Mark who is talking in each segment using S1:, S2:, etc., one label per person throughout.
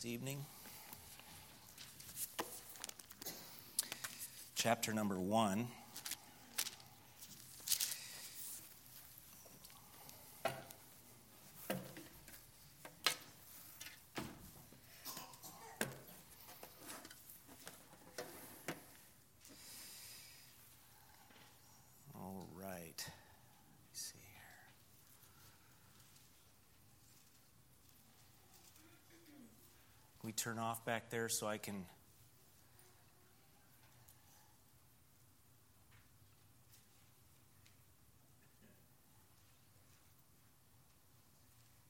S1: this evening. Chapter number one. All right. Let me see here. We turn off back there so I can.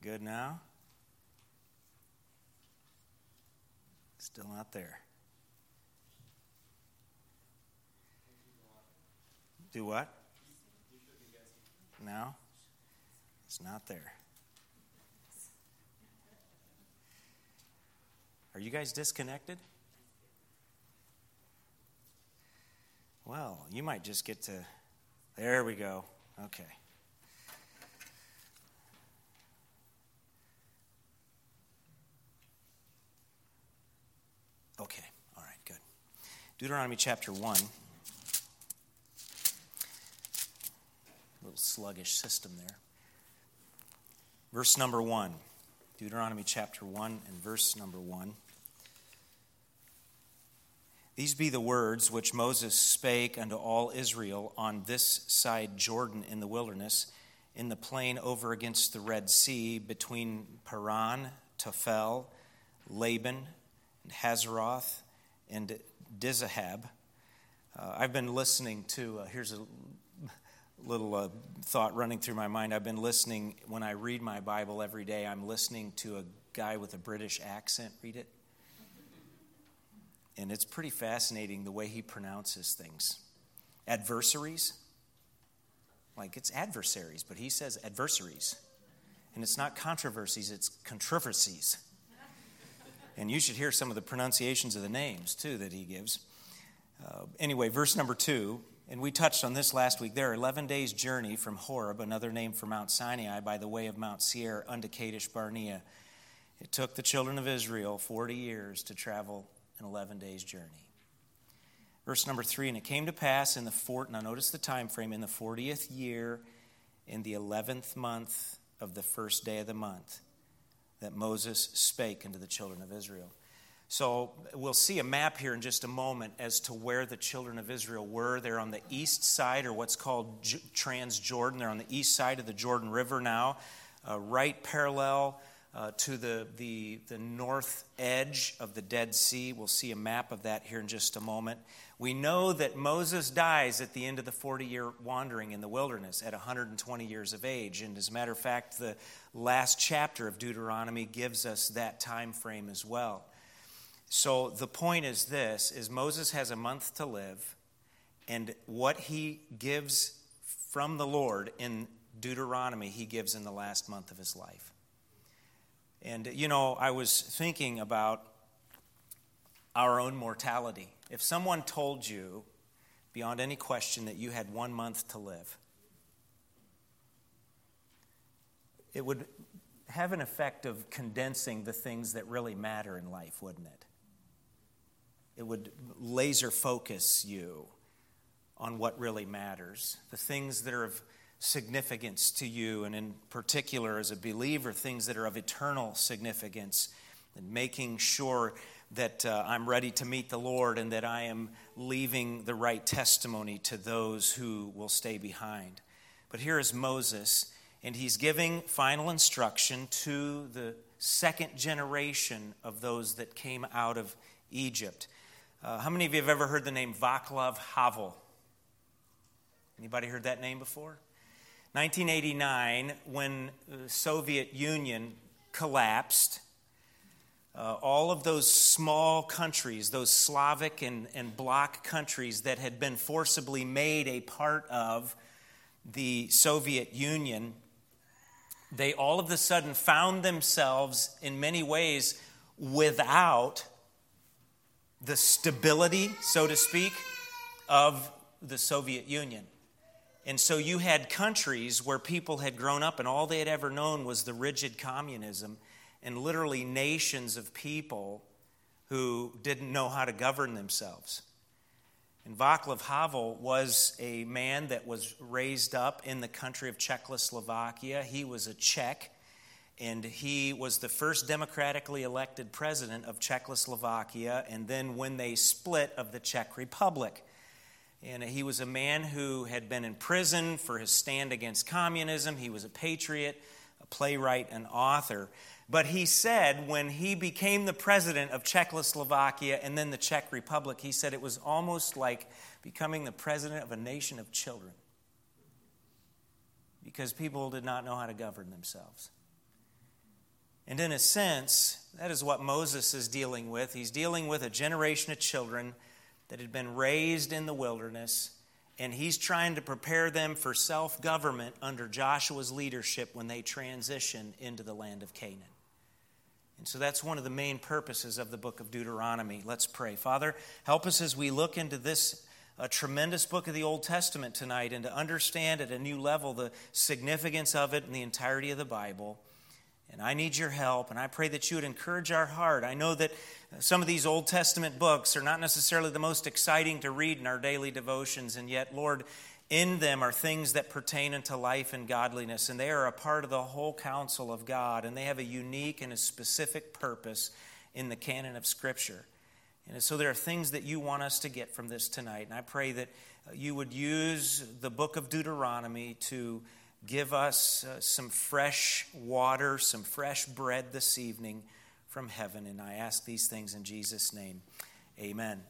S1: Good now? Still not there. Do what? No? It's not there. Are you guys disconnected? Well, you might just get to. There we go. Okay. Okay, all right, good. Deuteronomy chapter 1. A little sluggish system there. Verse number 1. Deuteronomy chapter 1 and verse number 1. These be the words which Moses spake unto all Israel on this side Jordan in the wilderness, in the plain over against the Red Sea, between Paran, Tophel, Laban, and Hazeroth, and Dizahab. Uh, I've been listening to, uh, here's a little uh, thought running through my mind. I've been listening, when I read my Bible every day, I'm listening to a guy with a British accent read it. And it's pretty fascinating the way he pronounces things. Adversaries, like it's adversaries, but he says adversaries. And it's not controversies, it's controversies. And you should hear some of the pronunciations of the names, too, that he gives. Uh, anyway, verse number two and we touched on this last week. There are 11 days' journey from Horeb, another name for Mount Sinai, by the way of Mount Seir, unto Kadesh Barnea. It took the children of Israel 40 years to travel an 11 days' journey. Verse number three, and it came to pass in the fourth, now notice the time frame, in the 40th year, in the 11th month of the first day of the month, that Moses spake unto the children of Israel. So we'll see a map here in just a moment as to where the children of Israel were. They're on the east side, or what's called Transjordan. They're on the east side of the Jordan River now, uh, right parallel uh, to the, the, the north edge of the Dead Sea. We'll see a map of that here in just a moment. We know that Moses dies at the end of the 40 year wandering in the wilderness at 120 years of age. And as a matter of fact, the last chapter of Deuteronomy gives us that time frame as well. So the point is this is Moses has a month to live and what he gives from the Lord in Deuteronomy he gives in the last month of his life. And you know, I was thinking about our own mortality. If someone told you beyond any question that you had 1 month to live, it would have an effect of condensing the things that really matter in life, wouldn't it? It would laser focus you on what really matters, the things that are of significance to you, and in particular, as a believer, things that are of eternal significance, and making sure that uh, I'm ready to meet the Lord and that I am leaving the right testimony to those who will stay behind. But here is Moses, and he's giving final instruction to the second generation of those that came out of Egypt. Uh, how many of you have ever heard the name Vaclav Havel? Anybody heard that name before? 1989, when the Soviet Union collapsed, uh, all of those small countries, those Slavic and, and bloc countries that had been forcibly made a part of the Soviet Union, they all of a sudden found themselves in many ways without the stability, so to speak, of the Soviet Union. And so you had countries where people had grown up and all they had ever known was the rigid communism. and literally nations of people who didn't know how to govern themselves. And Václav Havel was a man that was raised up in the country of Czechoslovakia. He was a Czech, and he was the first democratically elected president of Czechoslovakia, and then when they split, of the Czech Republic. And he was a man who had been in prison for his stand against communism. He was a patriot, a playwright, an author. But he said when he became the president of Czechoslovakia and then the Czech Republic, he said it was almost like becoming the president of a nation of children because people did not know how to govern themselves. And in a sense, that is what Moses is dealing with. He's dealing with a generation of children that had been raised in the wilderness, and he's trying to prepare them for self government under Joshua's leadership when they transition into the land of Canaan. And so that's one of the main purposes of the book of Deuteronomy. Let's pray. Father, help us as we look into this a tremendous book of the Old Testament tonight and to understand at a new level the significance of it and the entirety of the Bible. And I need your help, and I pray that you would encourage our heart. I know that some of these Old Testament books are not necessarily the most exciting to read in our daily devotions, and yet, Lord, in them are things that pertain unto life and godliness, and they are a part of the whole counsel of God, and they have a unique and a specific purpose in the canon of Scripture. And so there are things that you want us to get from this tonight, and I pray that you would use the book of Deuteronomy to give us uh, some fresh water, some fresh bread this evening from heaven. And I ask these things in Jesus' name. Amen.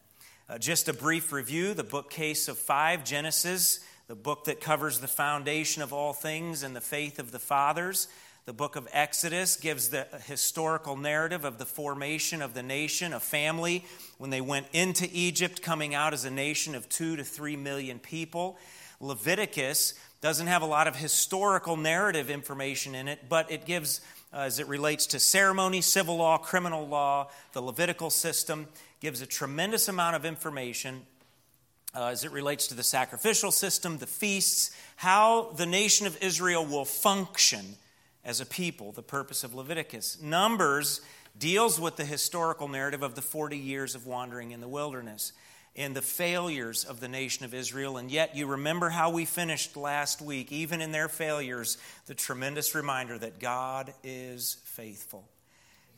S1: Uh, just a brief review the bookcase of five Genesis, the book that covers the foundation of all things and the faith of the fathers. The book of Exodus gives the historical narrative of the formation of the nation, a family, when they went into Egypt, coming out as a nation of two to three million people. Leviticus doesn't have a lot of historical narrative information in it, but it gives, uh, as it relates to ceremony, civil law, criminal law, the Levitical system, gives a tremendous amount of information uh, as it relates to the sacrificial system, the feasts, how the nation of Israel will function as a people, the purpose of Leviticus. Numbers deals with the historical narrative of the 40 years of wandering in the wilderness and the failures of the nation of Israel. And yet, you remember how we finished last week, even in their failures, the tremendous reminder that God is faithful.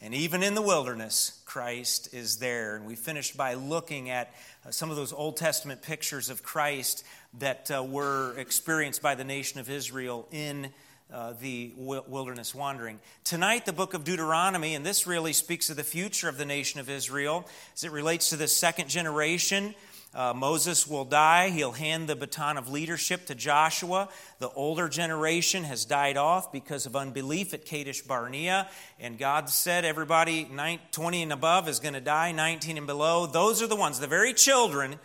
S1: And even in the wilderness, Christ is there. And we finished by looking at uh, some of those Old Testament pictures of Christ that uh, were experienced by the nation of Israel in uh, the wilderness wandering. Tonight, the book of Deuteronomy, and this really speaks of the future of the nation of Israel as it relates to the second generation uh, Moses will die. He'll hand the baton of leadership to Joshua. The older generation has died off because of unbelief at Kadesh Barnea. And God said everybody 20 and above is going to die, 19 and below. Those are the ones, the very children,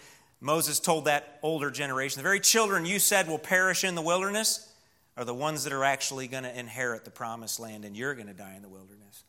S1: Moses told that older generation, the very children you said will perish in the wilderness are the ones that are actually going to inherit the promised land, and you're going to die in the wilderness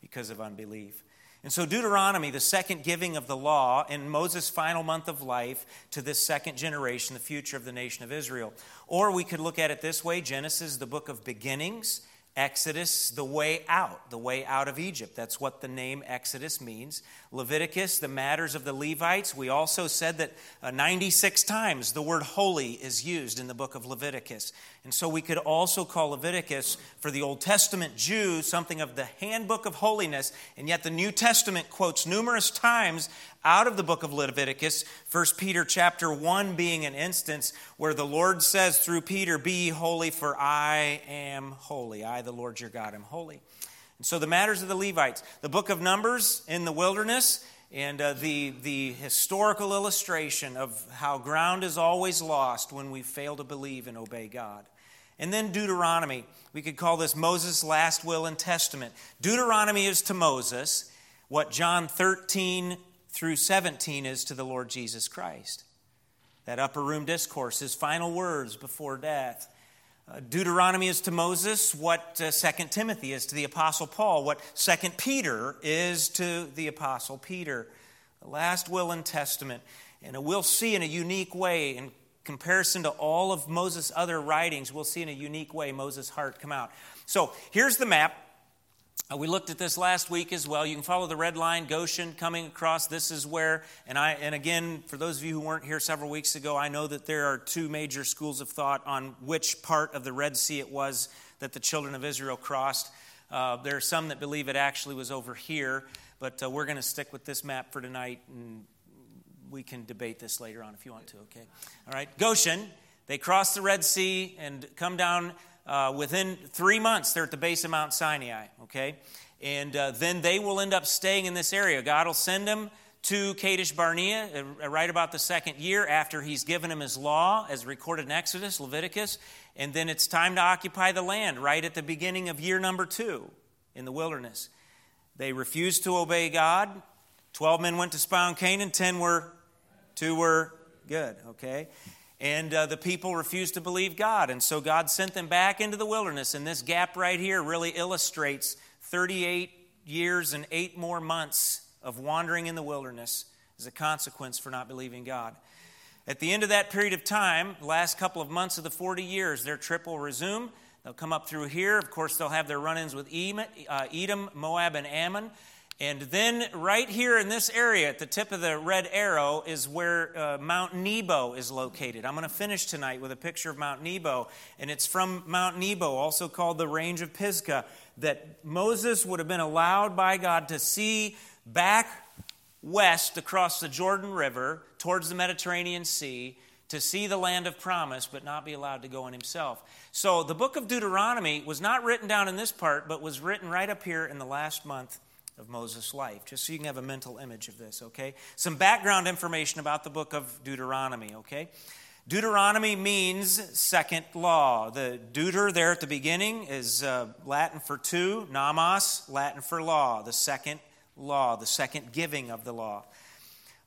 S1: because of unbelief. And so, Deuteronomy, the second giving of the law, in Moses' final month of life to this second generation, the future of the nation of Israel. Or we could look at it this way Genesis, the book of beginnings, Exodus, the way out, the way out of Egypt. That's what the name Exodus means. Leviticus, the matters of the Levites. We also said that uh, 96 times the word holy is used in the book of Leviticus. And so we could also call Leviticus for the Old Testament Jew something of the handbook of holiness. And yet the New Testament quotes numerous times out of the book of Leviticus, 1 Peter chapter 1 being an instance where the Lord says through Peter, Be holy, for I am holy. I, the Lord your God, am holy. And so the matters of the Levites, the book of Numbers in the wilderness, and uh, the, the historical illustration of how ground is always lost when we fail to believe and obey God. And then Deuteronomy. We could call this Moses' last will and testament. Deuteronomy is to Moses what John 13 through 17 is to the Lord Jesus Christ. That upper room discourse, his final words before death. Uh, Deuteronomy is to Moses what uh, 2 Timothy is to the Apostle Paul, what 2 Peter is to the Apostle Peter. The last will and testament. And we'll see in a unique way, in comparison to all of Moses' other writings, we'll see in a unique way Moses' heart come out. So here's the map. Uh, we looked at this last week as well. You can follow the red line, Goshen coming across. This is where, and I, and again, for those of you who weren't here several weeks ago, I know that there are two major schools of thought on which part of the Red Sea it was that the children of Israel crossed. Uh, there are some that believe it actually was over here, but uh, we're going to stick with this map for tonight, and we can debate this later on if you want to. Okay, all right. Goshen. They cross the Red Sea and come down uh, within three months, they're at the base of Mount Sinai, okay? And uh, then they will end up staying in this area. God will send them to Kadesh Barnea uh, right about the second year after he's given them his law, as recorded in Exodus, Leviticus. And then it's time to occupy the land right at the beginning of year number two in the wilderness. They refused to obey God. Twelve men went to spy on Canaan, ten were, two were good, okay? And uh, the people refused to believe God. And so God sent them back into the wilderness. And this gap right here really illustrates 38 years and eight more months of wandering in the wilderness as a consequence for not believing God. At the end of that period of time, last couple of months of the 40 years, their trip will resume. They'll come up through here. Of course, they'll have their run ins with uh, Edom, Moab, and Ammon. And then, right here in this area, at the tip of the red arrow, is where uh, Mount Nebo is located. I'm going to finish tonight with a picture of Mount Nebo. And it's from Mount Nebo, also called the Range of Pisgah, that Moses would have been allowed by God to see back west across the Jordan River towards the Mediterranean Sea to see the land of promise, but not be allowed to go in himself. So the book of Deuteronomy was not written down in this part, but was written right up here in the last month of Moses' life, just so you can have a mental image of this, okay? Some background information about the book of Deuteronomy, okay? Deuteronomy means second law. The deuter there at the beginning is uh, Latin for two, nomos, Latin for law, the second law, the second giving of the law.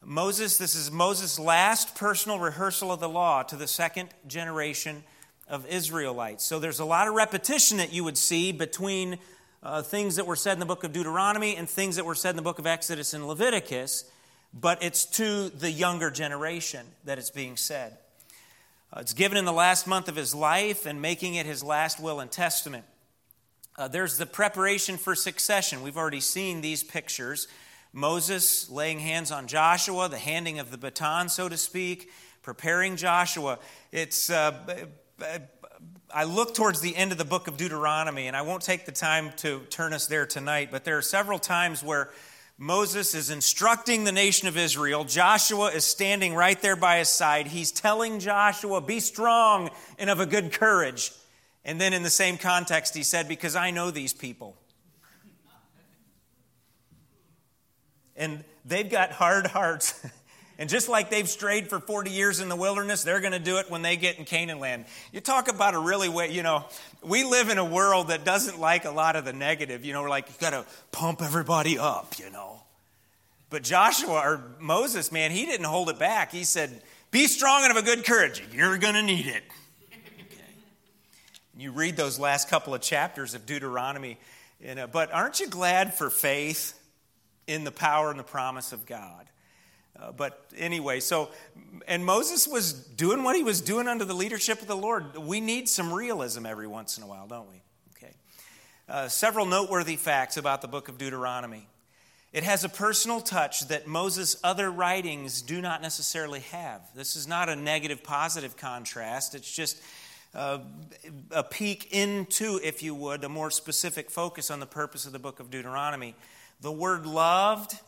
S1: Moses, this is Moses' last personal rehearsal of the law to the second generation of Israelites. So there's a lot of repetition that you would see between uh, things that were said in the book of Deuteronomy and things that were said in the book of Exodus and Leviticus, but it's to the younger generation that it's being said. Uh, it's given in the last month of his life and making it his last will and testament. Uh, there's the preparation for succession. We've already seen these pictures. Moses laying hands on Joshua, the handing of the baton, so to speak, preparing Joshua. It's uh, I look towards the end of the book of Deuteronomy, and I won't take the time to turn us there tonight, but there are several times where Moses is instructing the nation of Israel. Joshua is standing right there by his side. He's telling Joshua, Be strong and of a good courage. And then in the same context, he said, Because I know these people. And they've got hard hearts. And just like they've strayed for 40 years in the wilderness, they're going to do it when they get in Canaan land. You talk about a really way, you know, we live in a world that doesn't like a lot of the negative. You know, we're like, you got to pump everybody up, you know. But Joshua or Moses, man, he didn't hold it back. He said, be strong and of a good courage. You're going to need it. Okay. You read those last couple of chapters of Deuteronomy, you know, but aren't you glad for faith in the power and the promise of God? Uh, but anyway, so, and Moses was doing what he was doing under the leadership of the Lord. We need some realism every once in a while, don't we? Okay. Uh, several noteworthy facts about the book of Deuteronomy. It has a personal touch that Moses' other writings do not necessarily have. This is not a negative positive contrast, it's just uh, a peek into, if you would, a more specific focus on the purpose of the book of Deuteronomy. The word loved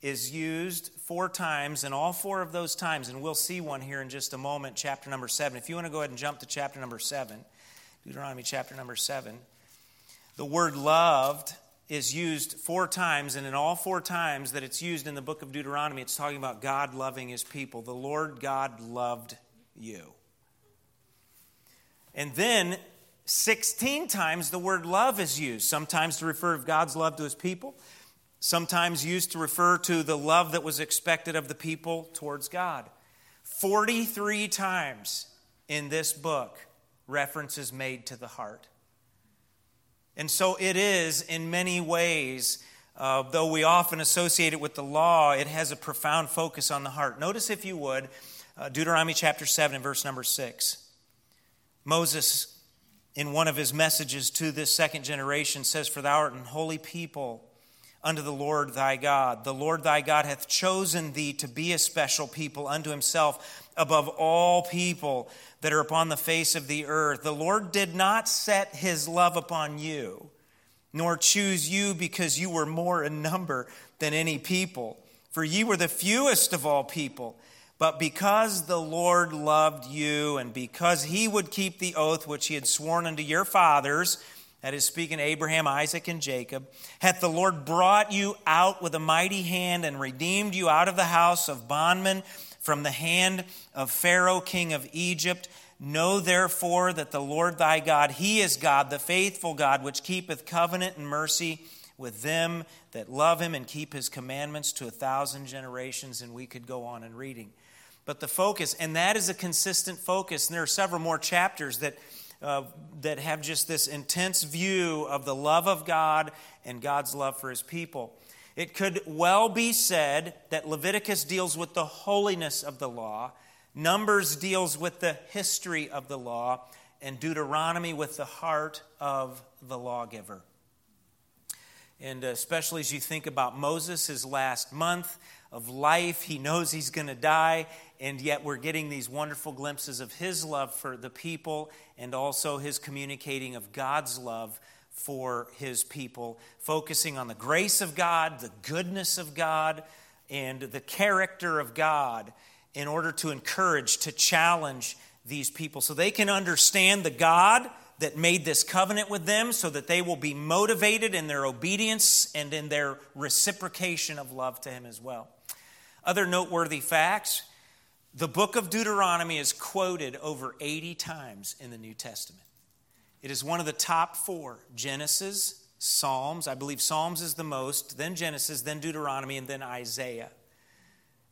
S1: is used four times, and all four of those times, and we'll see one here in just a moment, chapter number seven. If you want to go ahead and jump to chapter number seven, Deuteronomy chapter number seven, the word loved is used four times, and in all four times that it's used in the book of Deuteronomy, it's talking about God loving his people. The Lord God loved you. And then 16 times the word love is used, sometimes to refer to God's love to his people, sometimes used to refer to the love that was expected of the people towards God. 43 times in this book, references made to the heart. And so it is in many ways, uh, though we often associate it with the law, it has a profound focus on the heart. Notice, if you would, uh, Deuteronomy chapter 7 and verse number 6. Moses in one of his messages to this second generation says, For thou art an holy people unto the Lord thy God. The Lord thy God hath chosen thee to be a special people unto himself above all people that are upon the face of the earth. The Lord did not set his love upon you, nor choose you because you were more in number than any people. For ye were the fewest of all people. But because the Lord loved you, and because he would keep the oath which he had sworn unto your fathers, that is, speaking Abraham, Isaac, and Jacob, hath the Lord brought you out with a mighty hand and redeemed you out of the house of bondmen from the hand of Pharaoh, king of Egypt. Know therefore that the Lord thy God, he is God, the faithful God, which keepeth covenant and mercy with them that love him and keep his commandments to a thousand generations. And we could go on in reading. But the focus, and that is a consistent focus. And there are several more chapters that, uh, that have just this intense view of the love of God and God's love for his people. It could well be said that Leviticus deals with the holiness of the law, Numbers deals with the history of the law, and Deuteronomy with the heart of the lawgiver. And especially as you think about Moses, his last month of life, he knows he's going to die, and yet we're getting these wonderful glimpses of his love for the people and also his communicating of God's love for his people, focusing on the grace of God, the goodness of God, and the character of God in order to encourage, to challenge these people so they can understand the God that made this covenant with them so that they will be motivated in their obedience and in their reciprocation of love to Him as well. Other noteworthy facts the book of Deuteronomy is quoted over 80 times in the New Testament. It is one of the top four Genesis, Psalms, I believe Psalms is the most, then Genesis, then Deuteronomy, and then Isaiah.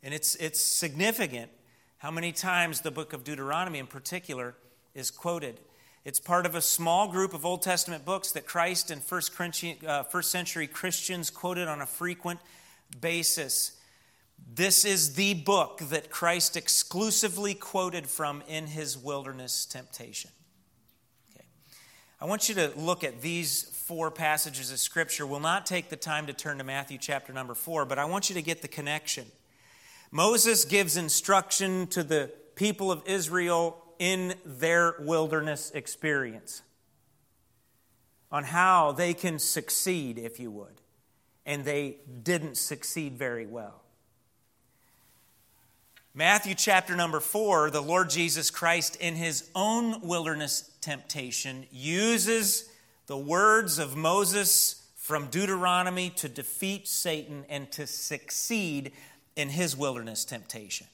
S1: And it's, it's significant how many times the book of Deuteronomy in particular is quoted. It's part of a small group of Old Testament books that Christ and first, uh, first century Christians quoted on a frequent basis. This is the book that Christ exclusively quoted from in his wilderness temptation. Okay. I want you to look at these four passages of Scripture. We'll not take the time to turn to Matthew chapter number four, but I want you to get the connection. Moses gives instruction to the people of Israel in their wilderness experience on how they can succeed, if you would. And they didn't succeed very well. Matthew chapter number four, the Lord Jesus Christ, in his own wilderness temptation, uses the words of Moses from Deuteronomy to defeat Satan and to succeed in his wilderness temptation.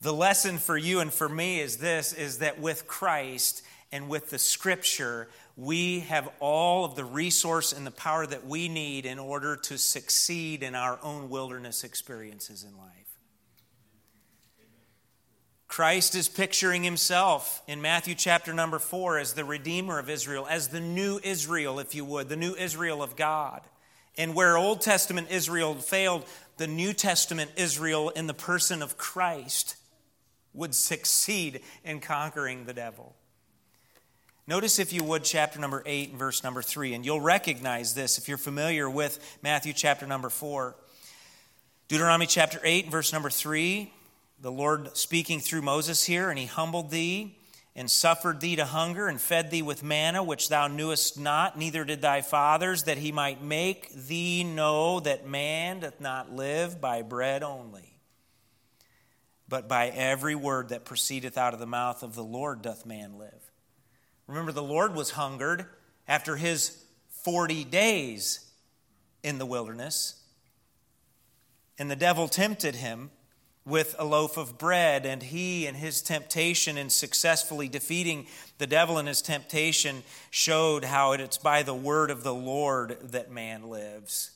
S1: The lesson for you and for me is this is that with Christ and with the scripture, we have all of the resource and the power that we need in order to succeed in our own wilderness experiences in life. Christ is picturing himself in Matthew chapter number 4 as the Redeemer of Israel, as the new Israel, if you would, the new Israel of God. And where Old Testament Israel failed, the New Testament Israel in the person of Christ would succeed in conquering the devil. Notice, if you would, chapter number 8 and verse number 3, and you'll recognize this if you're familiar with Matthew chapter number 4. Deuteronomy chapter 8 and verse number 3, the Lord speaking through Moses here, and he humbled thee and suffered thee to hunger and fed thee with manna which thou knewest not, neither did thy fathers, that he might make thee know that man doth not live by bread only but by every word that proceedeth out of the mouth of the Lord doth man live. Remember, the Lord was hungered after his 40 days in the wilderness, and the devil tempted him with a loaf of bread, and he and his temptation in successfully defeating the devil in his temptation showed how it's by the word of the Lord that man lives.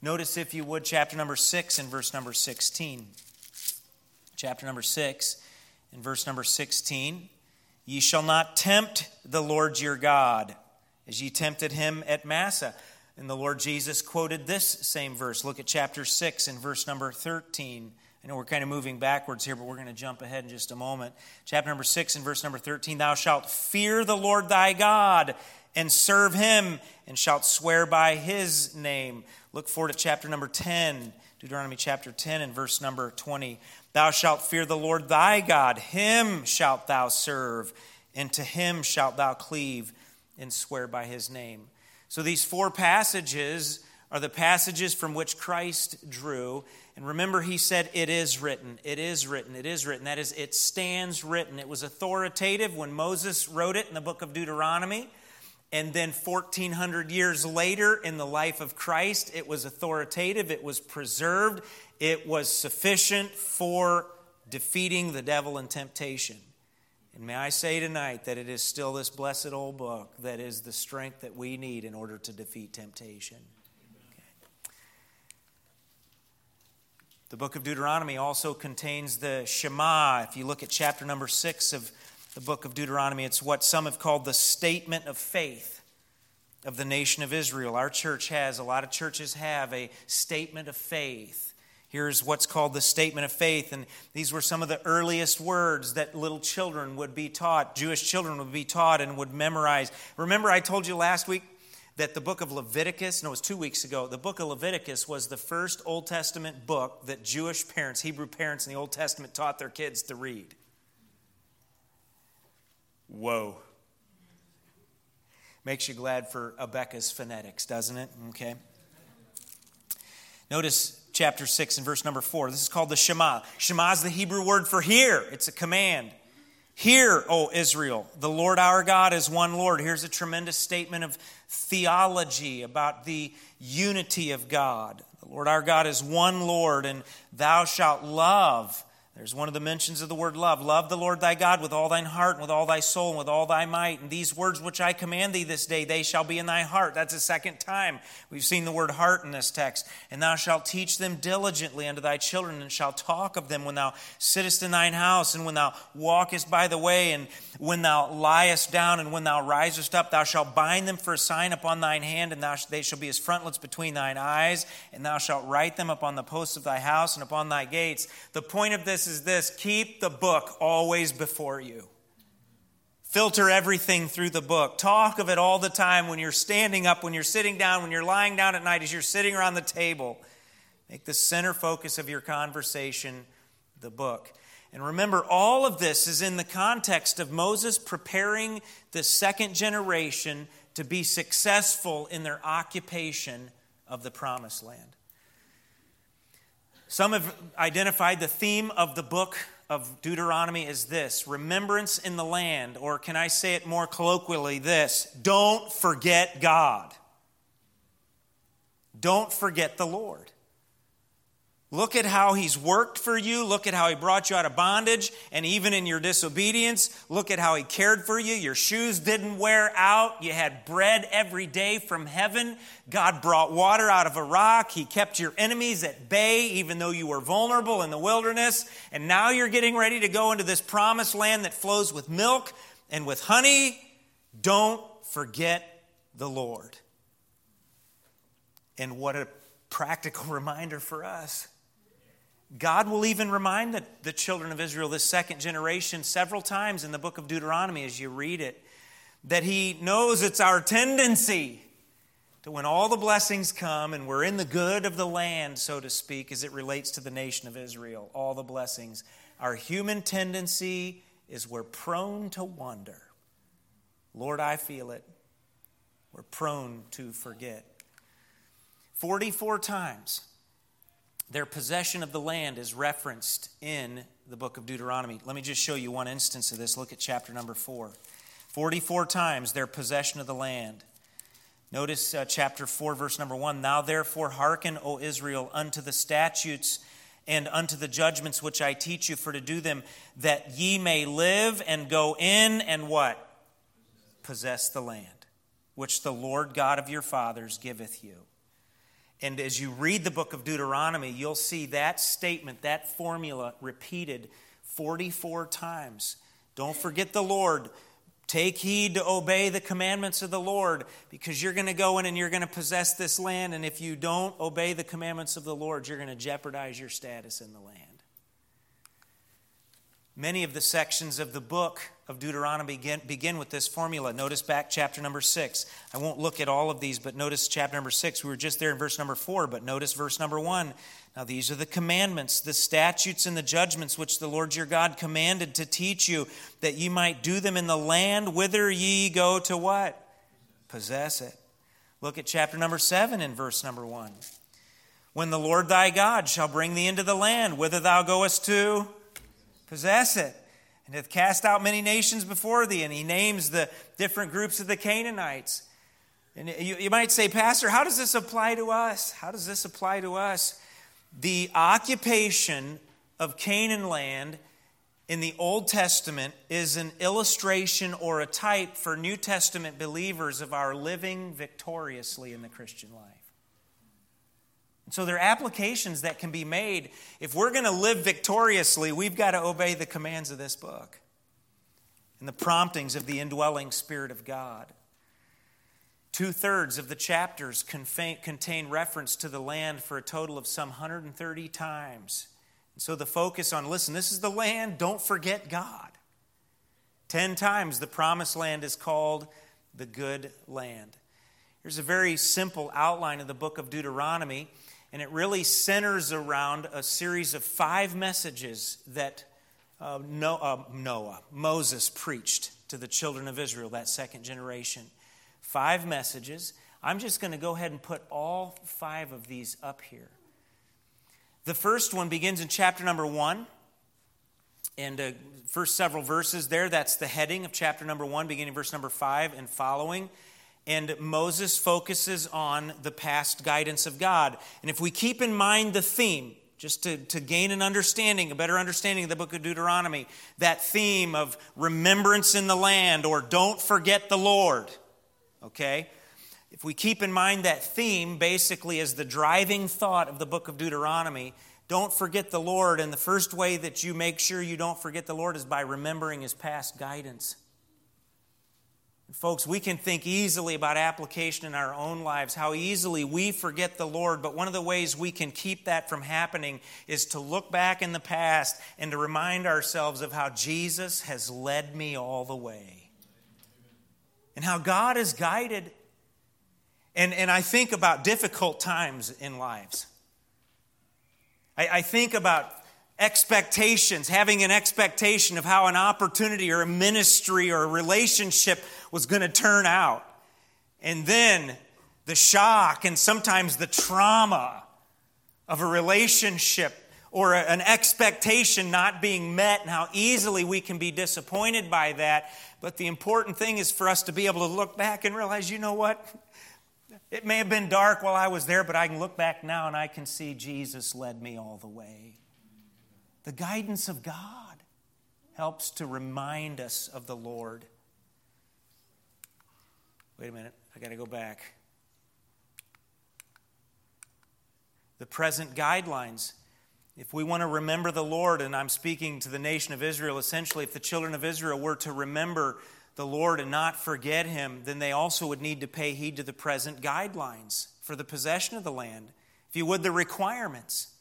S1: Notice, if you would, chapter number 6 and verse number 16 chapter number 6, and verse number 16 Ye shall not tempt the Lord your God, as ye tempted him at Massah. And the Lord Jesus quoted this same verse. Look at chapter 6 and verse number 13 I know we're kind of moving backwards here, but we're going to jump ahead in just a moment. Chapter number 6 and verse number 13 Thou shalt fear the Lord thy God and serve him, and shalt swear by his name. Look forward to chapter number 10, Deuteronomy chapter 10 and verse number 20. Thou shalt fear the Lord thy God, him shalt thou serve, and to him shalt thou cleave and swear by his name. So these four passages are the passages from which Christ drew. And remember, he said, It is written, it is written, it is written. That is, it stands written. It was authoritative when Moses wrote it in the book of Deuteronomy. And then 1400 years later, in the life of Christ, it was authoritative, it was preserved, it was sufficient for defeating the devil and temptation. And may I say tonight that it is still this blessed old book that is the strength that we need in order to defeat temptation. The book of Deuteronomy also contains the Shema. If you look at chapter number six of the book of Deuteronomy, it's what some have called the statement of faith of the nation of Israel. Our church has, a lot of churches have, a statement of faith. Here's what's called the statement of faith. And these were some of the earliest words that little children would be taught, Jewish children would be taught and would memorize. Remember, I told you last week that the book of Leviticus, no, it was two weeks ago, the book of Leviticus was the first Old Testament book that Jewish parents, Hebrew parents in the Old Testament, taught their kids to read. Whoa. Makes you glad for Abeka's phonetics, doesn't it? Okay. Notice chapter 6 and verse number 4. This is called the Shema. Shema is the Hebrew word for hear, it's a command. Hear, O Israel, the Lord our God is one Lord. Here's a tremendous statement of theology about the unity of God. The Lord our God is one Lord, and thou shalt love there's one of the mentions of the word love. Love the Lord thy God with all thine heart, and with all thy soul, and with all thy might. And these words which I command thee this day, they shall be in thy heart. That's the second time we've seen the word heart in this text. And thou shalt teach them diligently unto thy children, and shalt talk of them when thou sittest in thine house, and when thou walkest by the way, and when thou liest down, and when thou risest up. Thou shalt bind them for a sign upon thine hand, and thou, they shall be as frontlets between thine eyes, and thou shalt write them upon the posts of thy house and upon thy gates. The point of this this is this keep the book always before you. Filter everything through the book. Talk of it all the time when you're standing up, when you're sitting down, when you're lying down at night, as you're sitting around the table. Make the center focus of your conversation the book. And remember, all of this is in the context of Moses preparing the second generation to be successful in their occupation of the promised land. Some have identified the theme of the book of Deuteronomy as this remembrance in the land, or can I say it more colloquially, this don't forget God. Don't forget the Lord. Look at how he's worked for you. Look at how he brought you out of bondage. And even in your disobedience, look at how he cared for you. Your shoes didn't wear out. You had bread every day from heaven. God brought water out of a rock. He kept your enemies at bay, even though you were vulnerable in the wilderness. And now you're getting ready to go into this promised land that flows with milk and with honey. Don't forget the Lord. And what a practical reminder for us. God will even remind the, the children of Israel, this second generation, several times in the book of Deuteronomy as you read it, that He knows it's our tendency to when all the blessings come and we're in the good of the land, so to speak, as it relates to the nation of Israel, all the blessings, our human tendency is we're prone to wonder. Lord, I feel it. We're prone to forget. 44 times their possession of the land is referenced in the book of Deuteronomy. Let me just show you one instance of this. Look at chapter number 4. 44 times their possession of the land. Notice uh, chapter 4, verse number 1. Now therefore hearken, O Israel, unto the statutes and unto the judgments which I teach you for to do them, that ye may live and go in and what? Possess the land, which the Lord God of your fathers giveth you. And as you read the book of Deuteronomy, you'll see that statement, that formula repeated 44 times. Don't forget the Lord. Take heed to obey the commandments of the Lord because you're going to go in and you're going to possess this land. And if you don't obey the commandments of the Lord, you're going to jeopardize your status in the land. Many of the sections of the book of Deuteronomy begin, begin with this formula. Notice back chapter number six. I won't look at all of these, but notice chapter number six. We were just there in verse number four, but notice verse number one. Now, these are the commandments, the statutes, and the judgments which the Lord your God commanded to teach you, that ye might do them in the land whither ye go to what? Possess it. Look at chapter number seven in verse number one. When the Lord thy God shall bring thee into the land whither thou goest to possess it, and hath cast out many nations before thee. And he names the different groups of the Canaanites. And you, you might say, Pastor, how does this apply to us? How does this apply to us? The occupation of Canaan land in the Old Testament is an illustration or a type for New Testament believers of our living victoriously in the Christian life. So there are applications that can be made. If we're going to live victoriously, we've got to obey the commands of this book and the promptings of the indwelling Spirit of God. Two thirds of the chapters contain reference to the land for a total of some 130 times. So the focus on listen, this is the land, don't forget God. Ten times the promised land is called the good land. Here's a very simple outline of the book of Deuteronomy. And it really centers around a series of five messages that uh, uh, Noah, Moses, preached to the children of Israel, that second generation. Five messages. I'm just going to go ahead and put all five of these up here. The first one begins in chapter number one. And uh, first several verses there, that's the heading of chapter number one, beginning verse number five and following and Moses focuses on the past guidance of God. And if we keep in mind the theme, just to, to gain an understanding, a better understanding of the book of Deuteronomy, that theme of remembrance in the land or don't forget the Lord, okay? If we keep in mind that theme basically as the driving thought of the book of Deuteronomy, don't forget the Lord. And the first way that you make sure you don't forget the Lord is by remembering his past guidance. Folks, we can think easily about application in our own lives, how easily we forget the Lord, but one of the ways we can keep that from happening is to look back in the past and to remind ourselves of how Jesus has led me all the way and how God has guided. And, and I think about difficult times in lives. I, I think about expectations, having an expectation of how an opportunity or a ministry or a relationship was going to turn out. And then the shock and sometimes the trauma of a relationship or an expectation not being met and how easily we can be disappointed by that. But the important thing is for us to be able to look back and realize, you know what? It may have been dark while I was there, but I can look back now and I can see Jesus led me all the way. The guidance of God helps to remind us of the Lord. Wait a minute, I got to go back. The present guidelines. If we want to remember the Lord, and I'm speaking to the nation of Israel, essentially, if the children of Israel were to remember the Lord and not forget Him, then they also would need to pay heed to the present guidelines for the possession of the land. If you would, the requirements.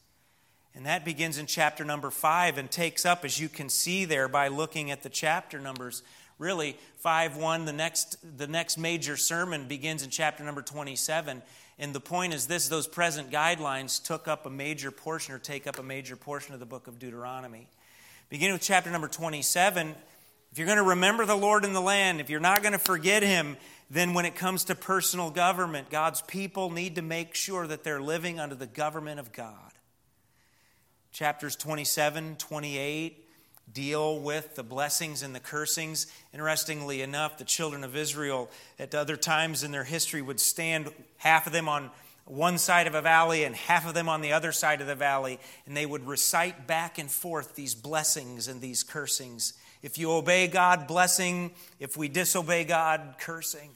S1: And that begins in chapter number five and takes up, as you can see there by looking at the chapter numbers. Really, 5 1, the next, the next major sermon begins in chapter number 27. And the point is this those present guidelines took up a major portion or take up a major portion of the book of Deuteronomy. Beginning with chapter number 27, if you're going to remember the Lord in the land, if you're not going to forget him, then when it comes to personal government, God's people need to make sure that they're living under the government of God. Chapters 27, 28 deal with the blessings and the cursings. Interestingly enough, the children of Israel at other times in their history would stand, half of them on one side of a valley and half of them on the other side of the valley, and they would recite back and forth these blessings and these cursings. If you obey God, blessing. If we disobey God, cursing.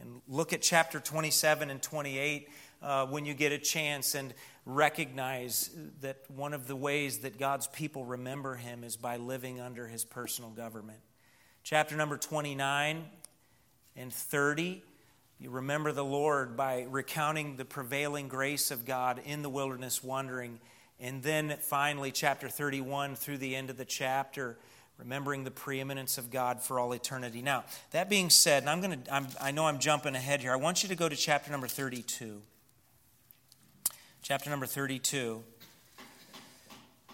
S1: And look at chapter 27 and 28 uh, when you get a chance. And recognize that one of the ways that God's people remember him is by living under his personal government. Chapter number 29 and 30, you remember the Lord by recounting the prevailing grace of God in the wilderness wandering And then finally, chapter 31 through the end of the chapter, remembering the preeminence of God for all eternity. Now, that being said, and I'm going to, I know I'm jumping ahead here. I want you to go to chapter number 32. Chapter number 32.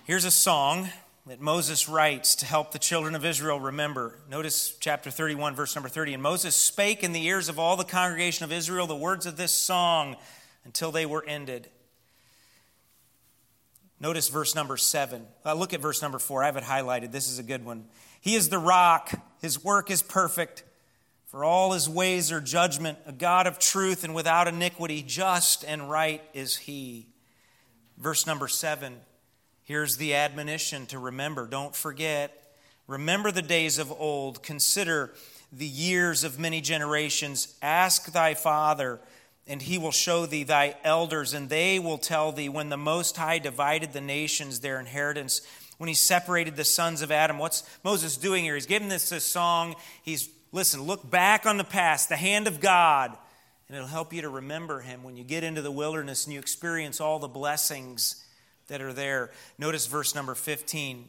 S1: Here's a song that Moses writes to help the children of Israel remember. Notice chapter 31, verse number 30. And Moses spake in the ears of all the congregation of Israel the words of this song until they were ended. Notice verse number 7. Uh, look at verse number 4. I have it highlighted. This is a good one. He is the rock, his work is perfect. For all his ways are judgment, a God of truth and without iniquity, just and right is he. Verse number 7. Here's the admonition to remember. Don't forget. Remember the days of old. Consider the years of many generations. Ask thy father, and he will show thee thy elders, and they will tell thee when the Most High divided the nations their inheritance, when he separated the sons of Adam. What's Moses doing here? He's giving this a song. He's, listen, look back on the past, the hand of God, and it'll help you to remember him when you get into the wilderness and you experience all the blessings that are there. Notice verse number 15.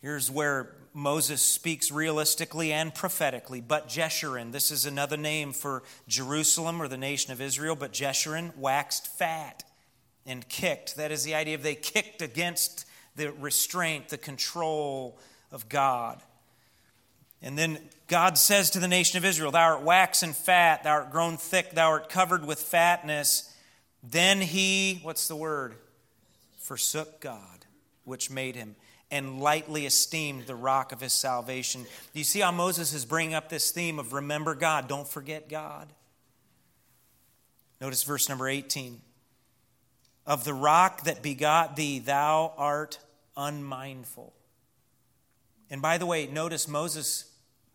S1: Here's where Moses speaks realistically and prophetically. But Jeshurun, this is another name for Jerusalem or the nation of Israel, but Jeshurun waxed fat and kicked. That is the idea of they kicked against the restraint, the control of God. And then God says to the nation of Israel, Thou art waxen fat, thou art grown thick, thou art covered with fatness. Then he, what's the word? forsook God, which made him, and lightly esteemed the rock of his salvation. Do you see how Moses is bringing up this theme of remember God, don't forget God? Notice verse number 18. Of the rock that begot thee, thou art unmindful. And by the way, notice Moses,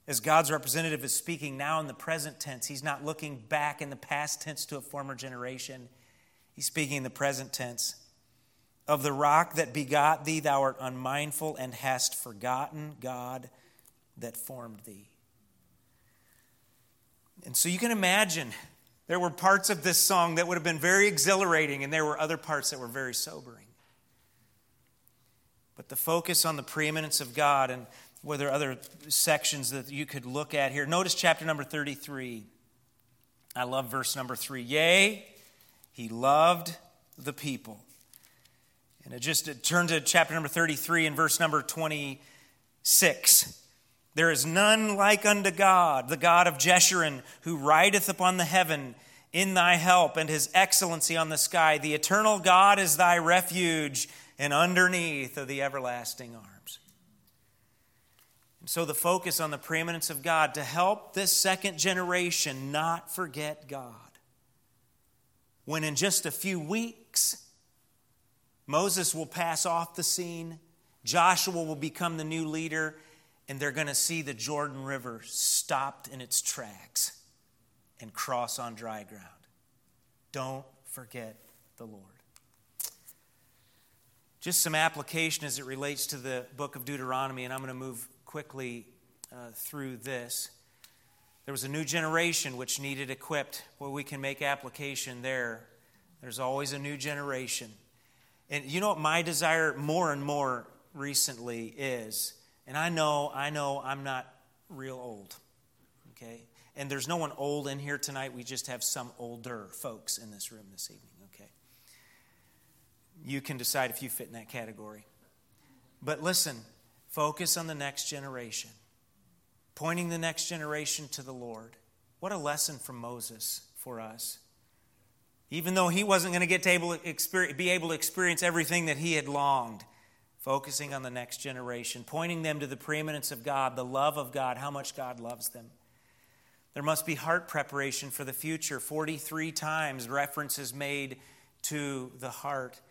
S1: as God's representative, is speaking now in the present tense. He's not looking back in the past tense to a former generation, he's speaking in the present tense. Of the rock that begot thee, thou art unmindful and hast forgotten God that formed thee. And so you can imagine there were parts of this song that would have been very exhilarating, and there were other parts that were very sobering. But the focus on the preeminence of God, and were there other sections that you could look at here? Notice chapter number 33. I love verse number 3. Yea, he loved the people and it just turn to chapter number 33 and verse number 26. There is none like unto God, the God of Jeshurun, who rideth upon the heaven in thy help, and his excellency on the sky. The eternal God is thy refuge, and underneath are the everlasting arms. And so the focus on the preeminence of God to help this second generation not forget God. When in just a few weeks, Moses will pass off the scene, Joshua will become the new leader, and they're going to see the Jordan River stopped in its tracks and cross on dry ground. Don't forget the Lord. Just some application as it relates to the book of Deuteronomy, and I'm going to move quickly uh, through this. There was a new generation which needed equipped. Well, we can make application there. There's always a new generation. And you know what my desire more and more recently is? And I know, I know I'm not real old, okay? And there's no one old in here tonight. We just have some older folks in this room this evening? You can decide if you fit in that category. But listen, focus on the next generation, pointing the next generation to the Lord. What a lesson from Moses for us. Even though he wasn't going to get to able to be able to experience everything that he had longed, focusing on the next generation, pointing them to the preeminence of God, the love of God, how much God loves them. There must be heart preparation for the future. 43 times references made to the heart.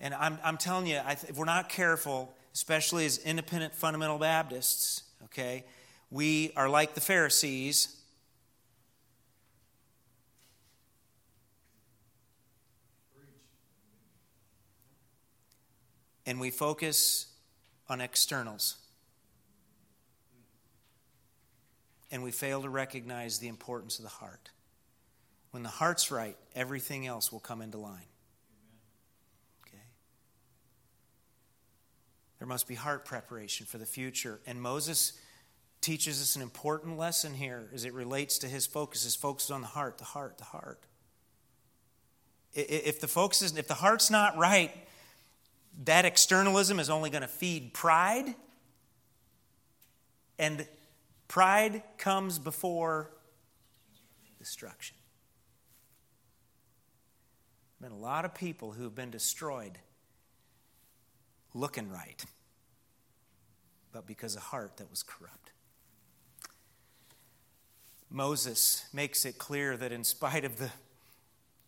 S1: And I'm, I'm telling you, if we're not careful, especially as independent fundamental Baptists, okay, we are like the Pharisees and we focus on externals. And we fail to recognize the importance of the heart. When the heart's right, everything else will come into line. There must be heart preparation for the future. And Moses teaches us an important lesson here as it relates to his focus. His focus on the heart, the heart, the heart. If the focus is, if the heart's not right, that externalism is only going to feed pride. And pride comes before destruction. Been a lot of people who have been destroyed looking right, but because a heart that was corrupt. Moses makes it clear that in spite of the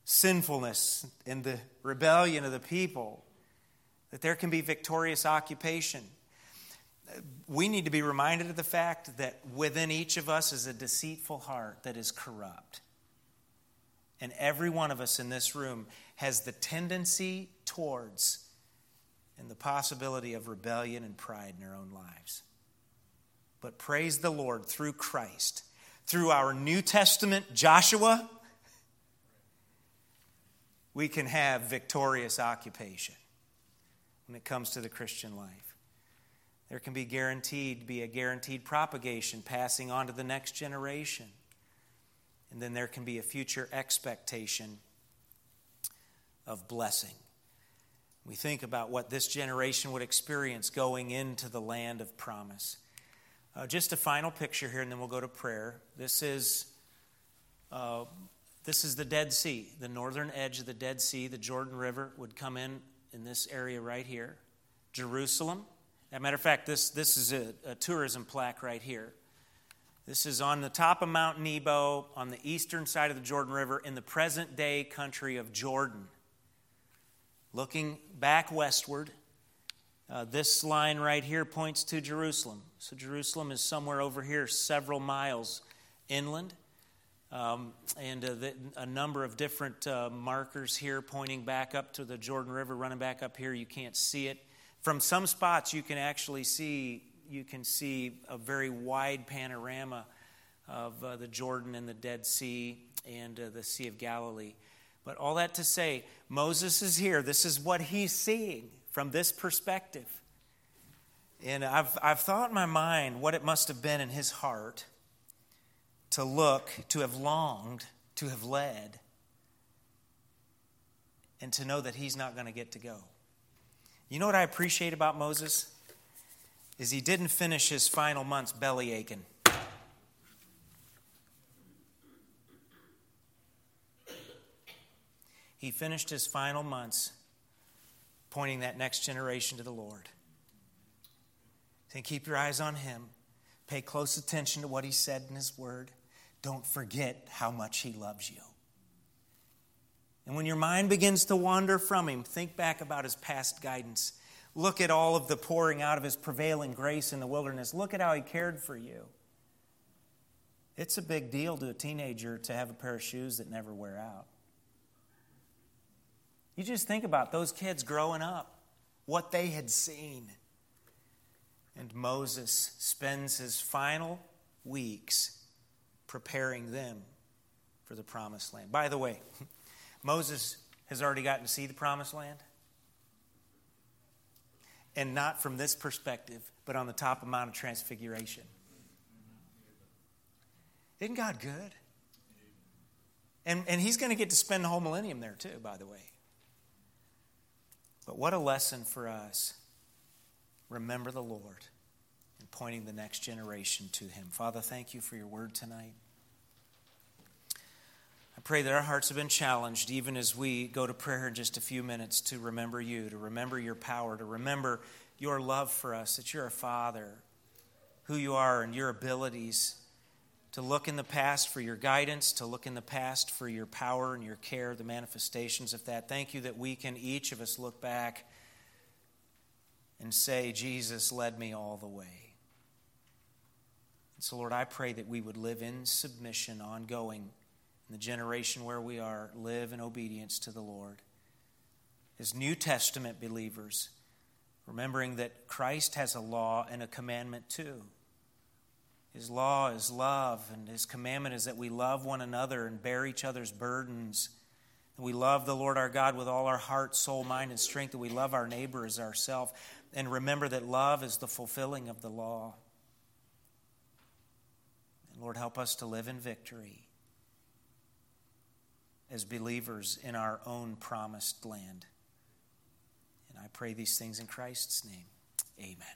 S1: sinfulness and the rebellion of the people, that there can be victorious occupation. We need to be reminded of the fact that within each of us is a deceitful heart that is corrupt. And every one of us in this room has the tendency towards and the possibility of rebellion and pride in our own lives. But praise the Lord through Christ, through our New Testament Joshua, we can have victorious occupation when it comes to the Christian life. There can be guaranteed be a guaranteed propagation passing on to the next generation. And then there can be a future expectation of blessing. We think about what this generation would experience going into the land of promise. Uh, just a final picture here, and then we'll go to prayer. This is, uh, this is the Dead Sea, the northern edge of the Dead Sea. The Jordan River would come in in this area right here. Jerusalem. As a matter of fact, this, this is a, a tourism plaque right here. This is on the top of Mount Nebo on the eastern side of the Jordan River in the present day country of Jordan. Looking back westward, uh, this line right here points to Jerusalem. So Jerusalem is somewhere over here, several miles inland. Um, and uh, the, a number of different uh, markers here pointing back up to the Jordan River, running back up here. You can't see it. From some spots, you can actually see you can see a very wide panorama of uh, the Jordan and the Dead Sea and uh, the Sea of Galilee. But all that to say, Moses is here. This is what he's seeing from this perspective. And I've, I've thought in my mind what it must have been in his heart to look, to have longed, to have led, and to know that he's not going to get to go. You know what I appreciate about Moses? is he didn't finish his final months belly aching. He finished his final months pointing that next generation to the Lord. Then keep your eyes on him. Pay close attention to what he said in his word. Don't forget how much he loves you. And when your mind begins to wander from him, think back about his past guidance Look at all of the pouring out of his prevailing grace in the wilderness. Look at how he cared for you. It's a big deal to a teenager to have a pair of shoes that never wear out. You just think about those kids growing up, what they had seen. And Moses spends his final weeks preparing them for the promised land. By the way, Moses has already gotten to see the promised land and not from this perspective, but on the top of Mount of Transfiguration. Isn't God good? And, and he's going to get to spend the whole millennium there, too, by the way. But what a lesson for us. Remember the Lord and pointing the next generation to him. Father, thank you for your word tonight. I pray that our hearts have been challenged, even as we go to prayer in just a few minutes, to remember you, to remember your power, to remember your love for us, that you're a father, who you are, and your abilities, to look in the past for your guidance, to look in the past for your power and your care, the manifestations of that. Thank you that we can, each of us, look back and say, Jesus led me all the way. And so, Lord, I pray that we would live in submission ongoing in the generation where we are, live in obedience to the Lord. As New Testament believers, remembering that Christ has a law and a commandment too. His law is love, and His commandment is that we love one another and bear each other's burdens, And we love the Lord our God with all our heart, soul, mind, and strength, and we love our neighbor as ourselves. And remember that love is the fulfilling of the law. And Lord, help us to live in victory as believers in our own promised land. And I pray these things in Christ's name. Amen.